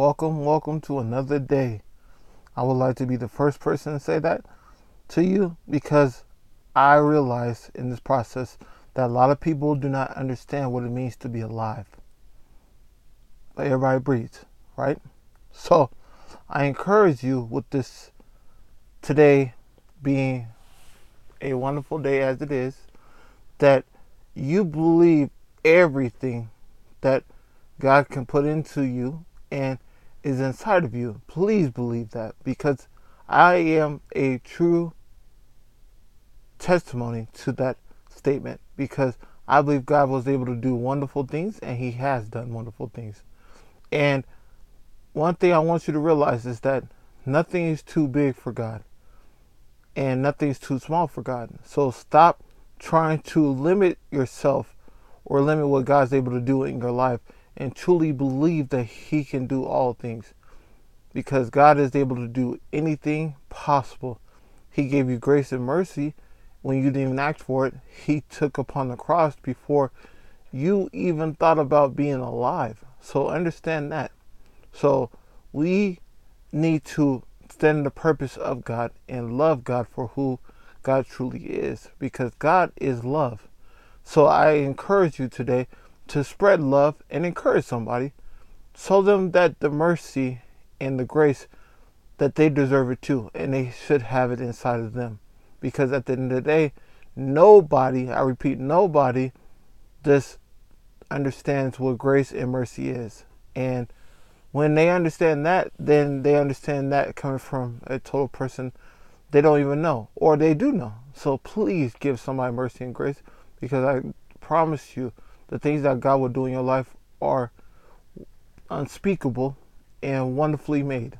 Welcome, welcome to another day. I would like to be the first person to say that to you because I realize in this process that a lot of people do not understand what it means to be alive. But everybody breathes, right? So I encourage you with this today being a wonderful day as it is, that you believe everything that God can put into you and is inside of you. Please believe that because I am a true testimony to that statement because I believe God was able to do wonderful things and He has done wonderful things. And one thing I want you to realize is that nothing is too big for God and nothing is too small for God. So stop trying to limit yourself or limit what God's able to do in your life and truly believe that He can do all things because God is able to do anything possible. He gave you grace and mercy when you didn't even ask for it. He took upon the cross before you even thought about being alive. So understand that. So we need to stand in the purpose of God and love God for who God truly is because God is love. So I encourage you today to spread love and encourage somebody. Show them that the mercy and the grace that they deserve it too, and they should have it inside of them. Because at the end of the day, nobody, I repeat, nobody just understands what grace and mercy is. And when they understand that, then they understand that coming from a total person they don't even know, or they do know. So please give somebody mercy and grace because I promise you the things that God will do in your life are unspeakable and wonderfully made.